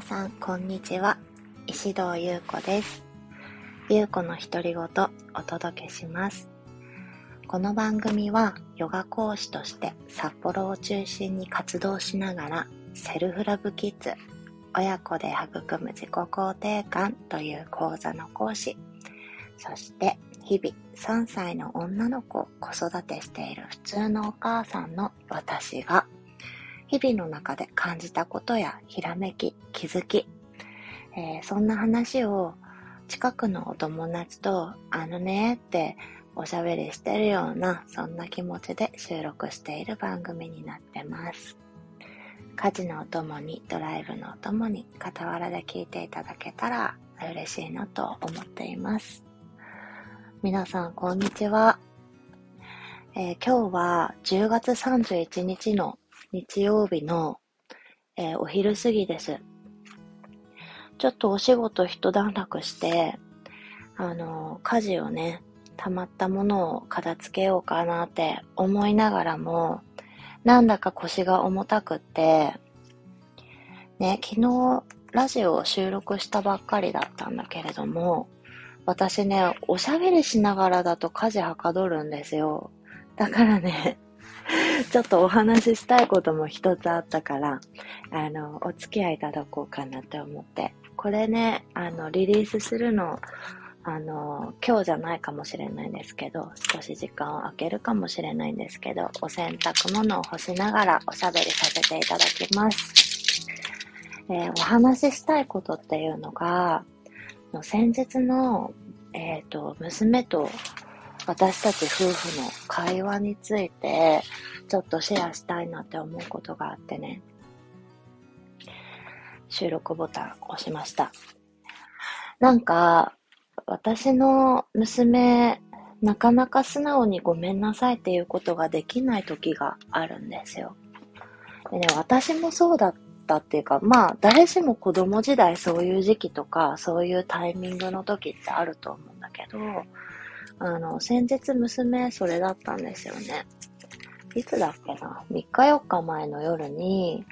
さん、こんにちは。石堂優子です。優子の独り言お届けします。この番組はヨガ講師として札幌を中心に活動しながらセルフラブキッズ親子で育む自己肯定感という講座の講師そして日々3歳の女の子を子育てしている普通のお母さんの私が日々の中で感じたことやひらめき気づき、えーそんな話を近くのお友達とあのねっておしゃべりしてるようなそんな気持ちで収録している番組になってます。家事のお供にドライブのお供に傍らで聞いていただけたら嬉しいなと思っています。皆さんこんにちは、えー今日は10月31日の日曜日の、えーお昼過ぎですちょっとお仕事一段落して、あの、家事をね、溜まったものを片付けようかなって思いながらも、なんだか腰が重たくって、ね、昨日ラジオを収録したばっかりだったんだけれども、私ね、おしゃべりしながらだと家事はかどるんですよ。だからね、ちょっとお話ししたいことも一つあったから、あの、お付き合いいただこうかなって思って。これね、あの、リリースするの、あの、今日じゃないかもしれないんですけど、少し時間を空けるかもしれないんですけど、お洗濯物を干しながらおしゃべりさせていただきます。えーお話ししたいことっていうのが、先日の、えっ、と、娘と私たち夫婦の会話について、ちょっとシェアしたいなって思うことがあってね。収録ボタン押しました。なんか、私の娘、なかなか素直にごめんなさいっていうことができない時があるんですよ。でね、私もそうだったっていうか、まあ、誰しも子供時代そういう時期とか、そういうタイミングの時ってあると思うんだけど、あの、先日娘それだったんですよね。いつだっけな ?3 日4日前の夜に、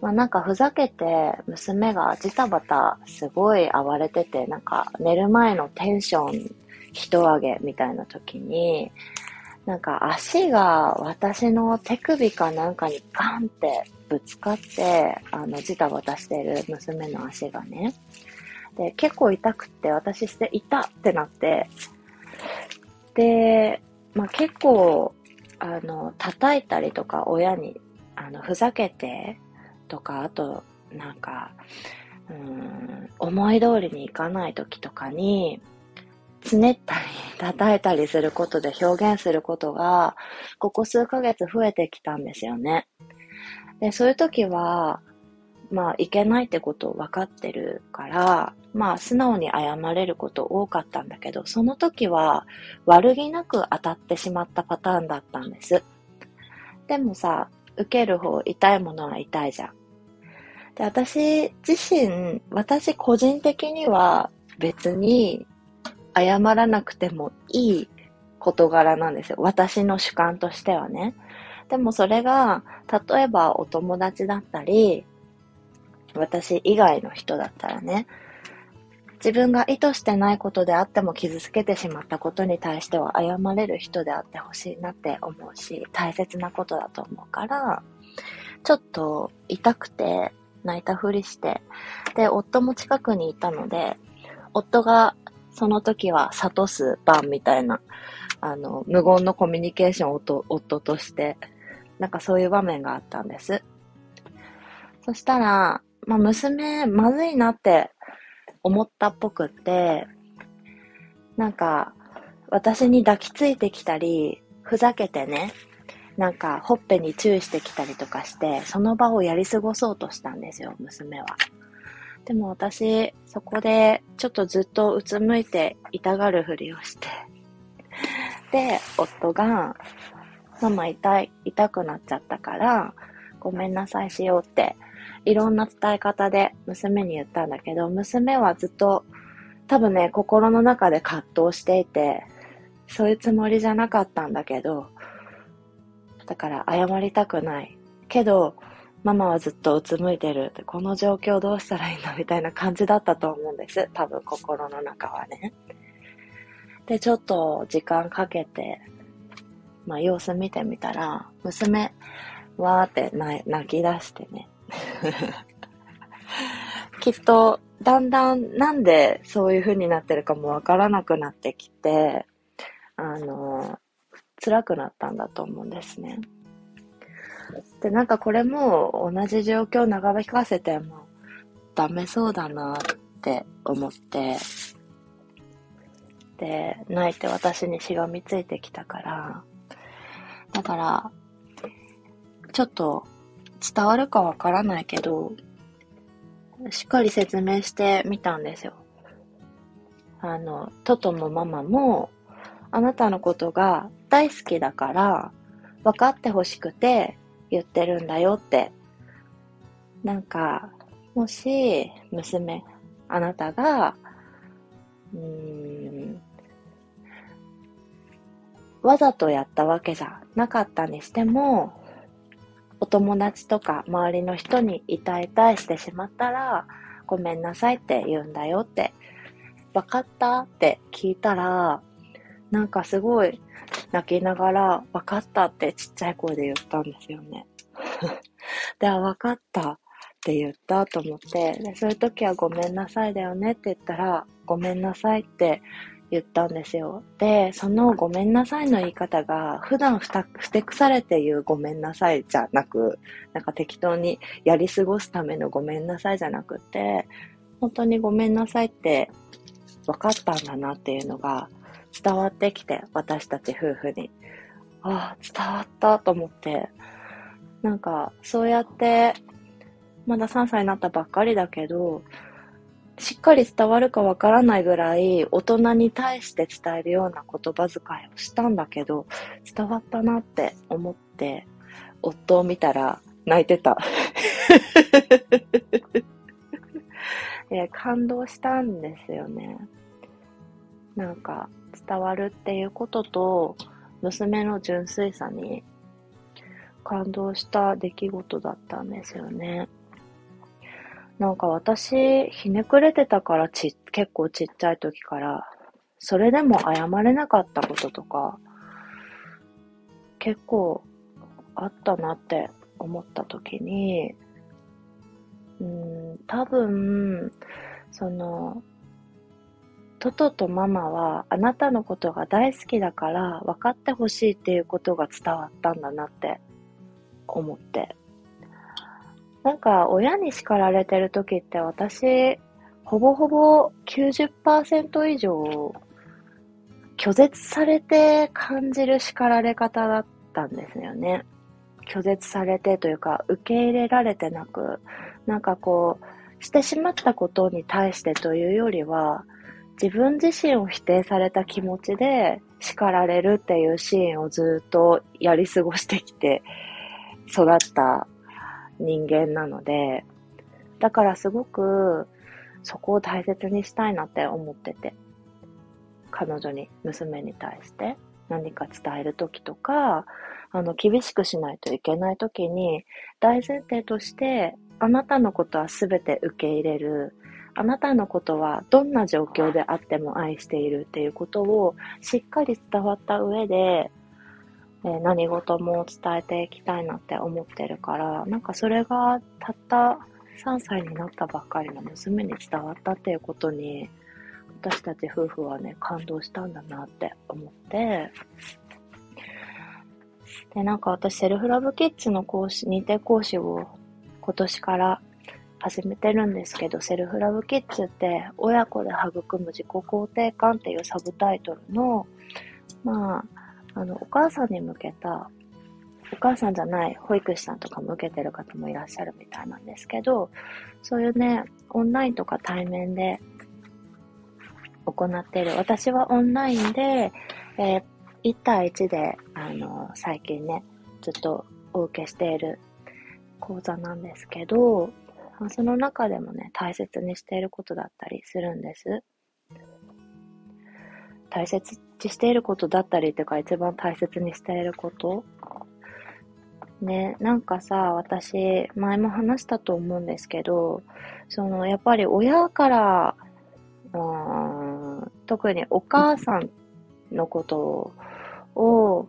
まあなんかふざけて娘がジタバタすごい暴れてて、なんか寝る前のテンション一上げみたいな時に、なんか足が私の手首かなんかにガンってぶつかって、あのジタバタしてる娘の足がね。で、結構痛くって私して痛ってなって、で、まあ結構、あの、叩いたりとか親に、あの、ふざけてとか、あと、なんか、うん、思い通りにいかない時とかに、つねったり、叩いたりすることで表現することが、ここ数ヶ月増えてきたんですよね。で、そういう時は、まあ、いけないってことを分かってるから、まあ、素直に謝れること多かったんだけど、その時は悪気なく当たってしまったパターンだったんです。でもさ、受ける方、痛いものは痛いじゃん。で、私自身、私個人的には別に謝らなくてもいい事柄なんですよ。私の主観としてはね。でもそれが、例えばお友達だったり、私以外の人だったらね、自分が意図してないことであっても傷つけてしまったことに対しては謝れる人であってほしいなって思うし、大切なことだと思うから、ちょっと痛くて泣いたふりして、で、夫も近くにいたので、夫がその時は諭す番みたいな、あの、無言のコミュニケーションを夫夫として、なんかそういう場面があったんです。そしたら、まあ、娘、まずいなって思ったっぽくって、なんか、私に抱きついてきたり、ふざけてね、なんか、ほっぺに注意してきたりとかして、その場をやり過ごそうとしたんですよ、娘は。でも私、そこで、ちょっとずっとうつむいて痛がるふりをして、で、夫が、ママ痛い、痛くなっちゃったから、ごめんなさいしようって、いろんな伝え方で娘に言ったんだけど、娘はずっと、多分ね、心の中で葛藤していて、そういうつもりじゃなかったんだけど、だから謝りたくない。けど、ママはずっとうつむいてる。この状況どうしたらいいのみたいな感じだったと思うんです。多分心の中はね。で、ちょっと時間かけて、まあ様子見てみたら、娘、わーって泣き出してね。きっと、だんだんなんでそういう風になってるかもわからなくなってきて、あの、辛くなったんだと思うんですね。で、なんかこれも同じ状況を長引かせてもダメそうだなって思って、で、泣いて私にしがみついてきたから、だから、ちょっと伝わるかわからないけど、しっかり説明してみたんですよ。あの、トトもママも、あなたのことが大好きだから、分かってほしくて言ってるんだよって。なんか、もし、娘、あなたが、うーん、わざとやったわけじゃなかったにしても、お友達とか周りの人に痛々してしまったら、ごめんなさいって言うんだよって、わかったって聞いたら、なんかすごい泣きながら、わかったってちっちゃい声で言ったんですよね。で、あ、わかったって言ったと思って、で、そういう時はごめんなさいだよねって言ったら、ごめんなさいって言ったんですよ。で、そのごめんなさいの言い方が、普段ふたふてくされて言うごめんなさいじゃなく、なんか適当にやり過ごすためのごめんなさいじゃなくて、本当にごめんなさいって分かったんだなっていうのが伝わってきて、私たち夫婦に。ああ、伝わったと思って、なんか、そうやって、まだ3歳になったばっかりだけど、しっかり伝わるかわからないぐらい大人に対して伝えるような言葉遣いをしたんだけど、伝わったなって思って、夫を見たら泣いてた。え感動したんですよね。なんか伝わるっていうことと娘の純粋さに感動した出来事だったんですよね。なんか私、ひねくれてたからち、結構ちっちゃい時から、それでも謝れなかったこととか、結構あったなって思った時に、うん、多分、その、トトとママはあなたのことが大好きだから分かってほしいっていうことが伝わったんだなって思って。なんか親に叱られてる時って私、ほぼほぼ90%以上拒絶されて感じる叱られ方だったんですよね。拒絶されてというか受け入れられてなく、なんかこう、してしまったことに対してというよりは、自分自身を否定された気持ちで叱られるっていうシーンをずっとやり過ごしてきて育った人間なので、だからすごくそこを大切にしたいなって思ってて、彼女に、娘に対して何か伝えるときとか、あの、厳しくしないといけないときに、大前提として、あなたのことはすべて受け入れる。あなたのことはどんな状況であっても愛しているっていうことをしっかり伝わった上で、え、何事も伝えていきたいなって思ってるから、なんかそれがたった3歳になったばっかりの娘に伝わったっていうことに、私たち夫婦はね、感動したんだなって思って、で、なんか私セルフラブキッズの講師、認定講師を今年から始めてるんですけど、セルフラブキッズって親子で育む自己肯定感っていうサブタイトルの、まあ、あの、お母さんに向けた、お母さんじゃない保育士さんとかも受けてる方もいらっしゃるみたいなんですけど、そういうね、オンラインとか対面で行っている。私はオンラインで、えー、1対1で、あの、最近ね、ずっとお受けしている講座なんですけど、その中でもね、大切にしていることだったりするんです。大切っしていることだったりとか、一番大切にしていること？ね、なんかさ、私、前も話したと思うんですけど、その、やっぱり親から、うん、特にお母さんのことを、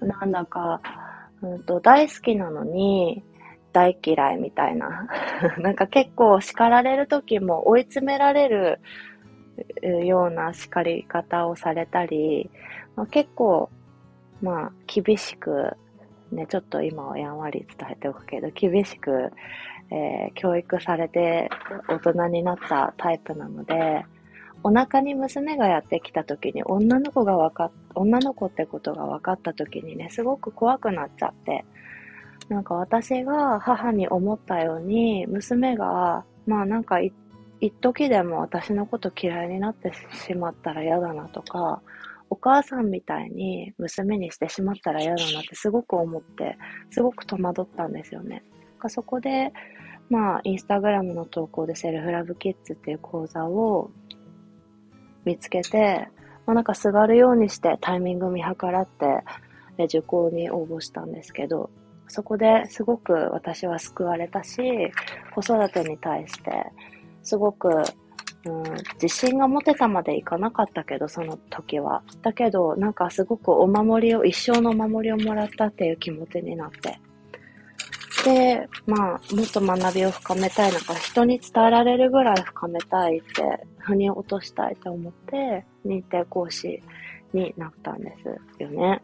なんだか、うんと、大好きなのに、大嫌いみたいな。なんか結構叱られる時も追い詰められるような叱り方をされたり、まあ、結構、まあ、厳しく、ね、ちょっと今はやんわり伝えておくけど、厳しく、えー、教育されて大人になったタイプなので、お腹に娘がやってきた時に女の子がわか女の子ってことが分かった時にね、すごく怖くなっちゃって、なんか私が母に思ったように、娘が、まあなんか一時でも私のこと嫌いになってしまったら嫌だなとか、お母さんみたいに娘にしてしまったら嫌だなってすごく思って、すごく戸惑ったんですよね。そこで、まあ、インスタグラムの投稿でセルフラブキッズっていう講座を見つけて、まあ、なんかすがるようにしてタイミング見計らって受講に応募したんですけど、そこですごく私は救われたし、子育てに対してすごく、うん、自信が持てたまでいかなかったけど、その時は。だけど、なんかすごくお守りを、一生のお守りをもらったっていう気持ちになって。で、まあ、もっと学びを深めたい、なんか人に伝えられるぐらい深めたいって、腑に落としたいと思って、認定講師になったんですよね。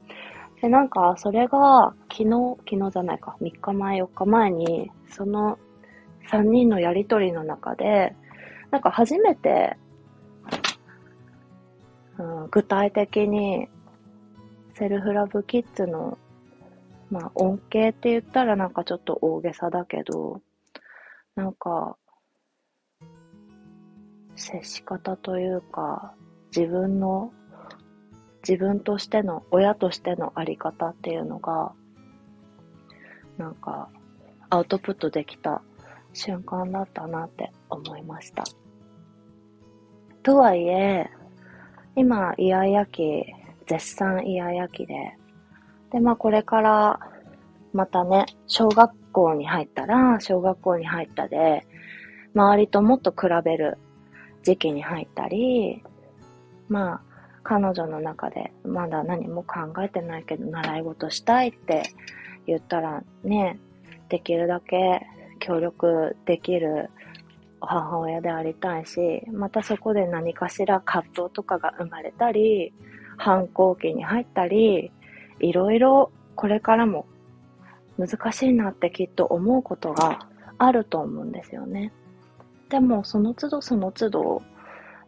で、なんか、それが、昨日、昨日じゃないか、3日前、4日前に、その3人のやりとりの中で、なんか初めて、うん、具体的に、セルフラブキッズのまあ、恩恵って言ったらなんかちょっと大げさだけど、なんか、接し方というか、自分の、自分としての、親としてのあり方っていうのが、なんか、アウトプットできた瞬間だったなって思いました。とはいえ、今、イヤイヤ期、絶賛イヤイヤ期で、で、まあこれから、またね、小学校に入ったら、小学校に入ったで、周りともっと比べる時期に入ったり、まあ、彼女の中でまだ何も考えてないけど習い事したいって言ったらね、できるだけ協力できる母親でありたいし、またそこで何かしら葛藤とかが生まれたり、反抗期に入ったり、いろいろこれからも難しいなってきっと思うことがあると思うんですよね。でもその都度その都度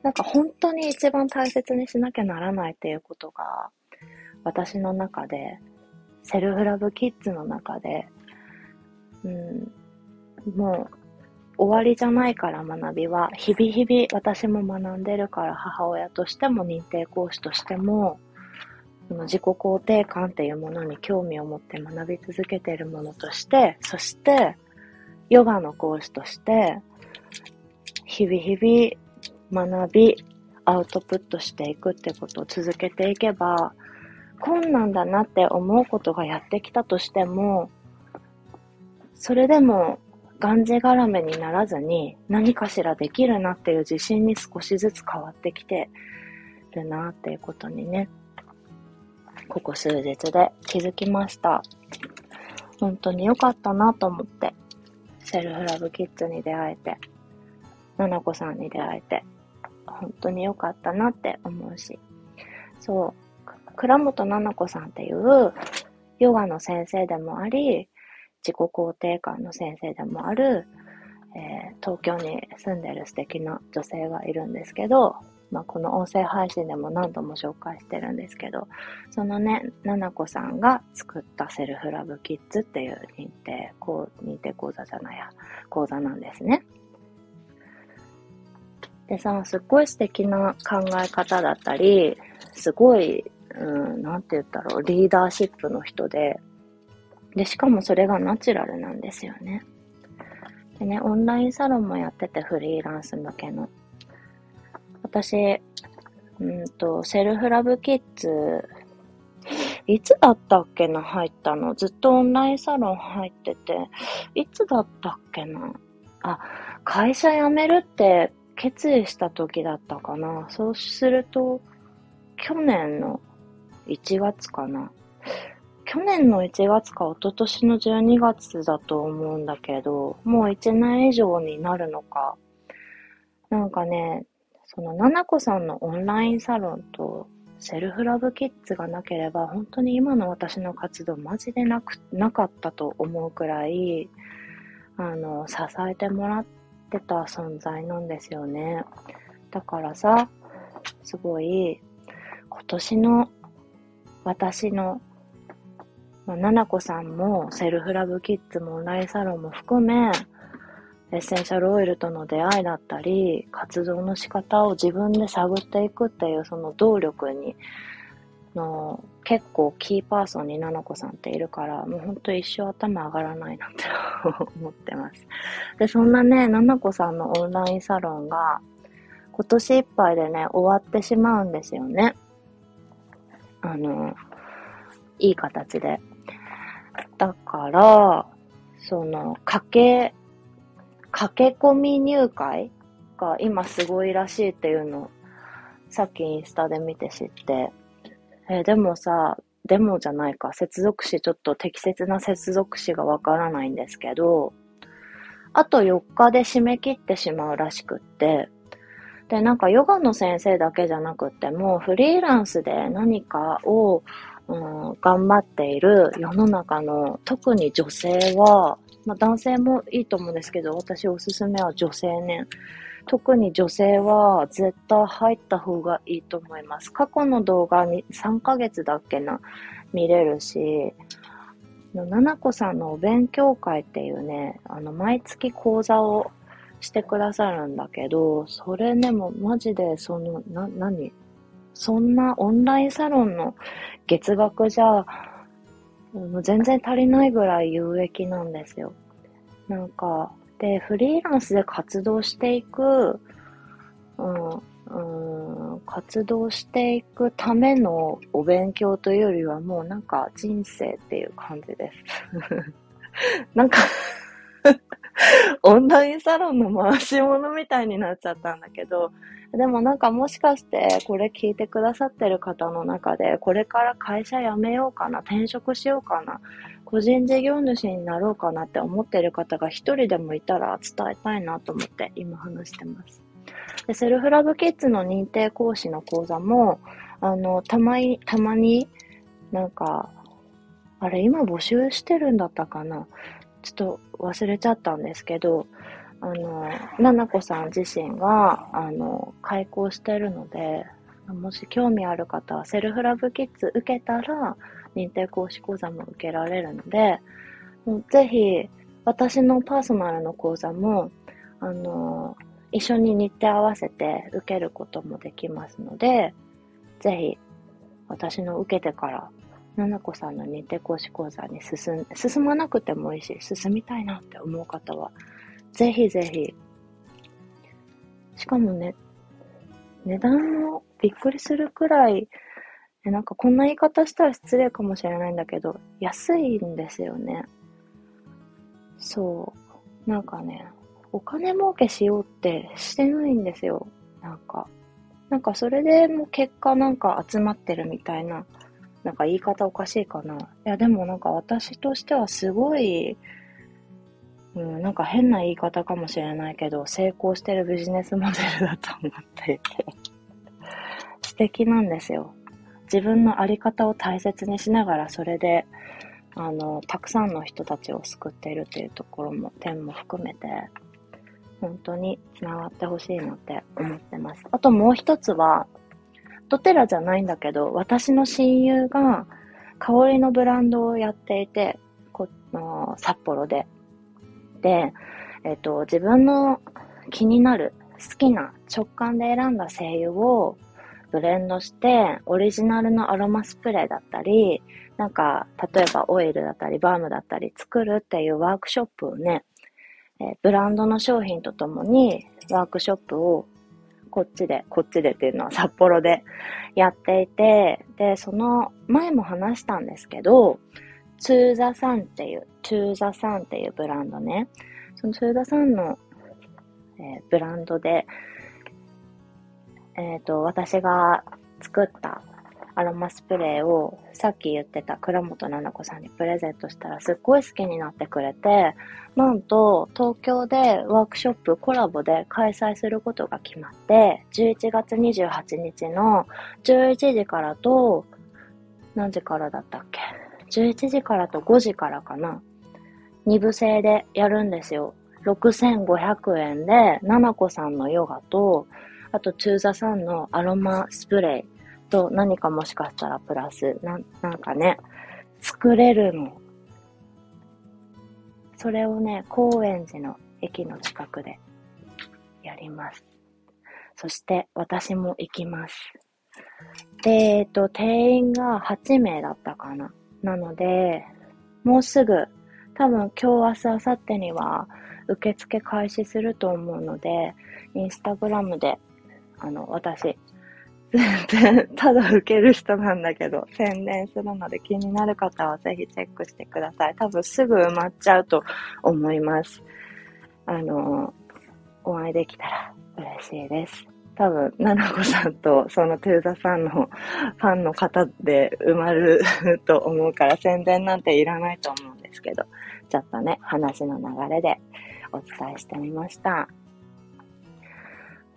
なんか本当に一番大切にしなきゃならないっていうことが私の中でセルフラブキッズの中で、うん、もう終わりじゃないから学びは日々日々私も学んでるから母親としても認定講師としてもその自己肯定感っていうものに興味を持って学び続けているものとして、そして、ヨガの講師として、日々日々学び、アウトプットしていくってことを続けていけば、困難だなって思うことがやってきたとしても、それでも、がんじがらめにならずに何かしらできるなっていう自信に少しずつ変わってきてるなっていうことにね、ここ数日で気づきました。本当に良かったなと思って、セルフラブキッズに出会えて、ななこさんに出会えて、本当に良かったなって思うし、そう、倉本ななこさんっていうヨガの先生でもあり、自己肯定感の先生でもある、えー、東京に住んでる素敵な女性がいるんですけど、まあ、この音声配信でも何度も紹介してるんですけど、そのね、ななこさんが作ったセルフラブキッズっていう認定、こう、認定講座じゃないや、講座なんですね。でさ、すっごい素敵な考え方だったり、すごい、うん、なんて言ったろう、リーダーシップの人で、で、しかもそれがナチュラルなんですよね。でね、オンラインサロンもやってて、フリーランス向けの。私、うんと、セルフラブキッズいつだったっけな、入ったの。ずっとオンラインサロン入ってて、いつだったっけな。あ、会社辞めるって決意した時だったかな。そうすると、去年の1月かな。去年の1月か一昨年の12月だと思うんだけど、もう1年以上になるのか。なんかね、その、ななこさんのオンラインサロンとセルフラブキッズがなければ、本当に今の私の活動マジでなく、なかったと思うくらい、あの、支えてもらってた存在なんですよね。だからさ、すごい、今年の私の、まあ、ななこさんもセルフラブキッズもオンラインサロンも含め、エッセンシャルオイルとの出会いだったり、活動の仕方を自分で探っていくっていうその動力に、の結構キーパーソンにななこさんっているから、もうほんと一生頭上がらないなって思ってます。で、そんなね、ななこさんのオンラインサロンが今年いっぱいでね、終わってしまうんですよね。あの、いい形で。だから、その、家計、駆け込み入会が今すごいらしいっていうのをさっきインスタで見て知って、え、でもさ、でもじゃないか、接続詞ちょっと適切な接続詞がわからないんですけど、あと4日で締め切ってしまうらしくって、で、なんかヨガの先生だけじゃなくっても、フリーランスで何かを、うん、頑張っている世の中の特に女性は、まあ、男性もいいと思うんですけど、私おすすめは女性ね。特に女性は絶対入った方がいいと思います。過去の動画に3ヶ月だっけな、見れるし、ななこさんのお勉強会っていうね、あの、毎月講座をしてくださるんだけど、それね、もうマジで、その、な、何？そんなオンラインサロンの月額じゃ、もう全然足りないぐらい有益なんですよ。なんか、で、フリーランスで活動していく、うん、うん、活動していくためのお勉強というよりはもうなんか人生っていう感じです。なんか オンラインサロンの回し物みたいになっちゃったんだけど、でもなんかもしかしてこれ聞いてくださってる方の中で、これから会社辞めようかな、転職しようかな、個人事業主になろうかなって思ってる方が一人でもいたら伝えたいなと思って今話してます。で、セルフラブキッズの認定講師の講座も、あの、たまに、たまになんか、あれ今募集してるんだったかなちょっと忘れちゃったんですけど、あの、ななこさん自身が、あの、開講してるので、もし興味ある方は、セルフラブキッズ受けたら、認定講師講座も受けられるので、ぜひ、私のパーソナルの講座も、あの、一緒に日程合わせて受けることもできますので、ぜひ、私の受けてから、ななこさんの認定講師講座に進ん、進まなくてもいいし、進みたいなって思う方は、ぜひぜひ。しかもね、値段もびっくりするくらい、なんかこんな言い方したら失礼かもしれないんだけど、安いんですよね。そう。なんかね、お金儲けしようってしてないんですよ。なんか。なんかそれでも結果なんか集まってるみたいな、なんか言い方おかしいかな。いやでもなんか私としてはすごい、うん、なんか変な言い方かもしれないけど、成功してるビジネスモデルだと思っていて 素敵なんですよ。自分のあり方を大切にしながら、それで、あの、たくさんの人たちを救っているっていうところも、点も含めて、本当に繋がってほしいなって思ってます。あともう一つは、ドテラじゃないんだけど、私の親友が香りのブランドをやっていて、この札幌で。で、えっ、と、自分の気になる、好きな直感で選んだ精油をブレンドして、オリジナルのアロマスプレーだったり、なんか、例えばオイルだったり、バームだったり作るっていうワークショップをね、えブランドの商品とともにワークショップをこっちで、こっちでっていうのは札幌でやっていて、で、その前も話したんですけど、ツーザサンっていう、トゥーザサンっていうブランドね。そのトゥーザサンの、えー、ブランドで、えっ、ー、と、私が作ったアロマスプレーをさっき言ってた倉本七子さんにプレゼントしたらすっごい好きになってくれて、なんと東京でワークショップコラボで開催することが決まって、11月28日の11時からと、何時からだったっけ？?11 時からと5時からかな。2部制でやるんですよ。6500円で、七子さんのヨガと、あと、トゥーザさんのアロマスプレー、と何かもしかしたらプラス、ななんかね、作れるの。それをね、高円寺の駅の近くでやります。そして私も行きます。で、えっと、定員が8名だったかな。なので、もうすぐ、多分今日、明日、明後日には受付開始すると思うので、インスタグラムで、あの、私、全然、ただ受ける人なんだけど、宣伝するので気になる方はぜひチェックしてください。多分すぐ埋まっちゃうと思います。あの、お会いできたら嬉しいです。多分、ななこさんとそのトゥーザさんのファンの方で埋まると思うから宣伝なんていらないと思うんですけど、ちょっとね、話の流れでお伝えしてみました。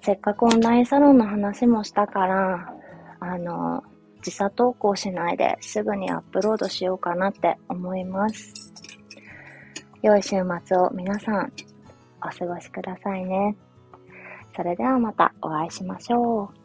せっかくオンラインサロンの話もしたから、あの、時差投稿しないですぐにアップロードしようかなって思います。良い週末を皆さんお過ごしくださいね。それではまたお会いしましょう。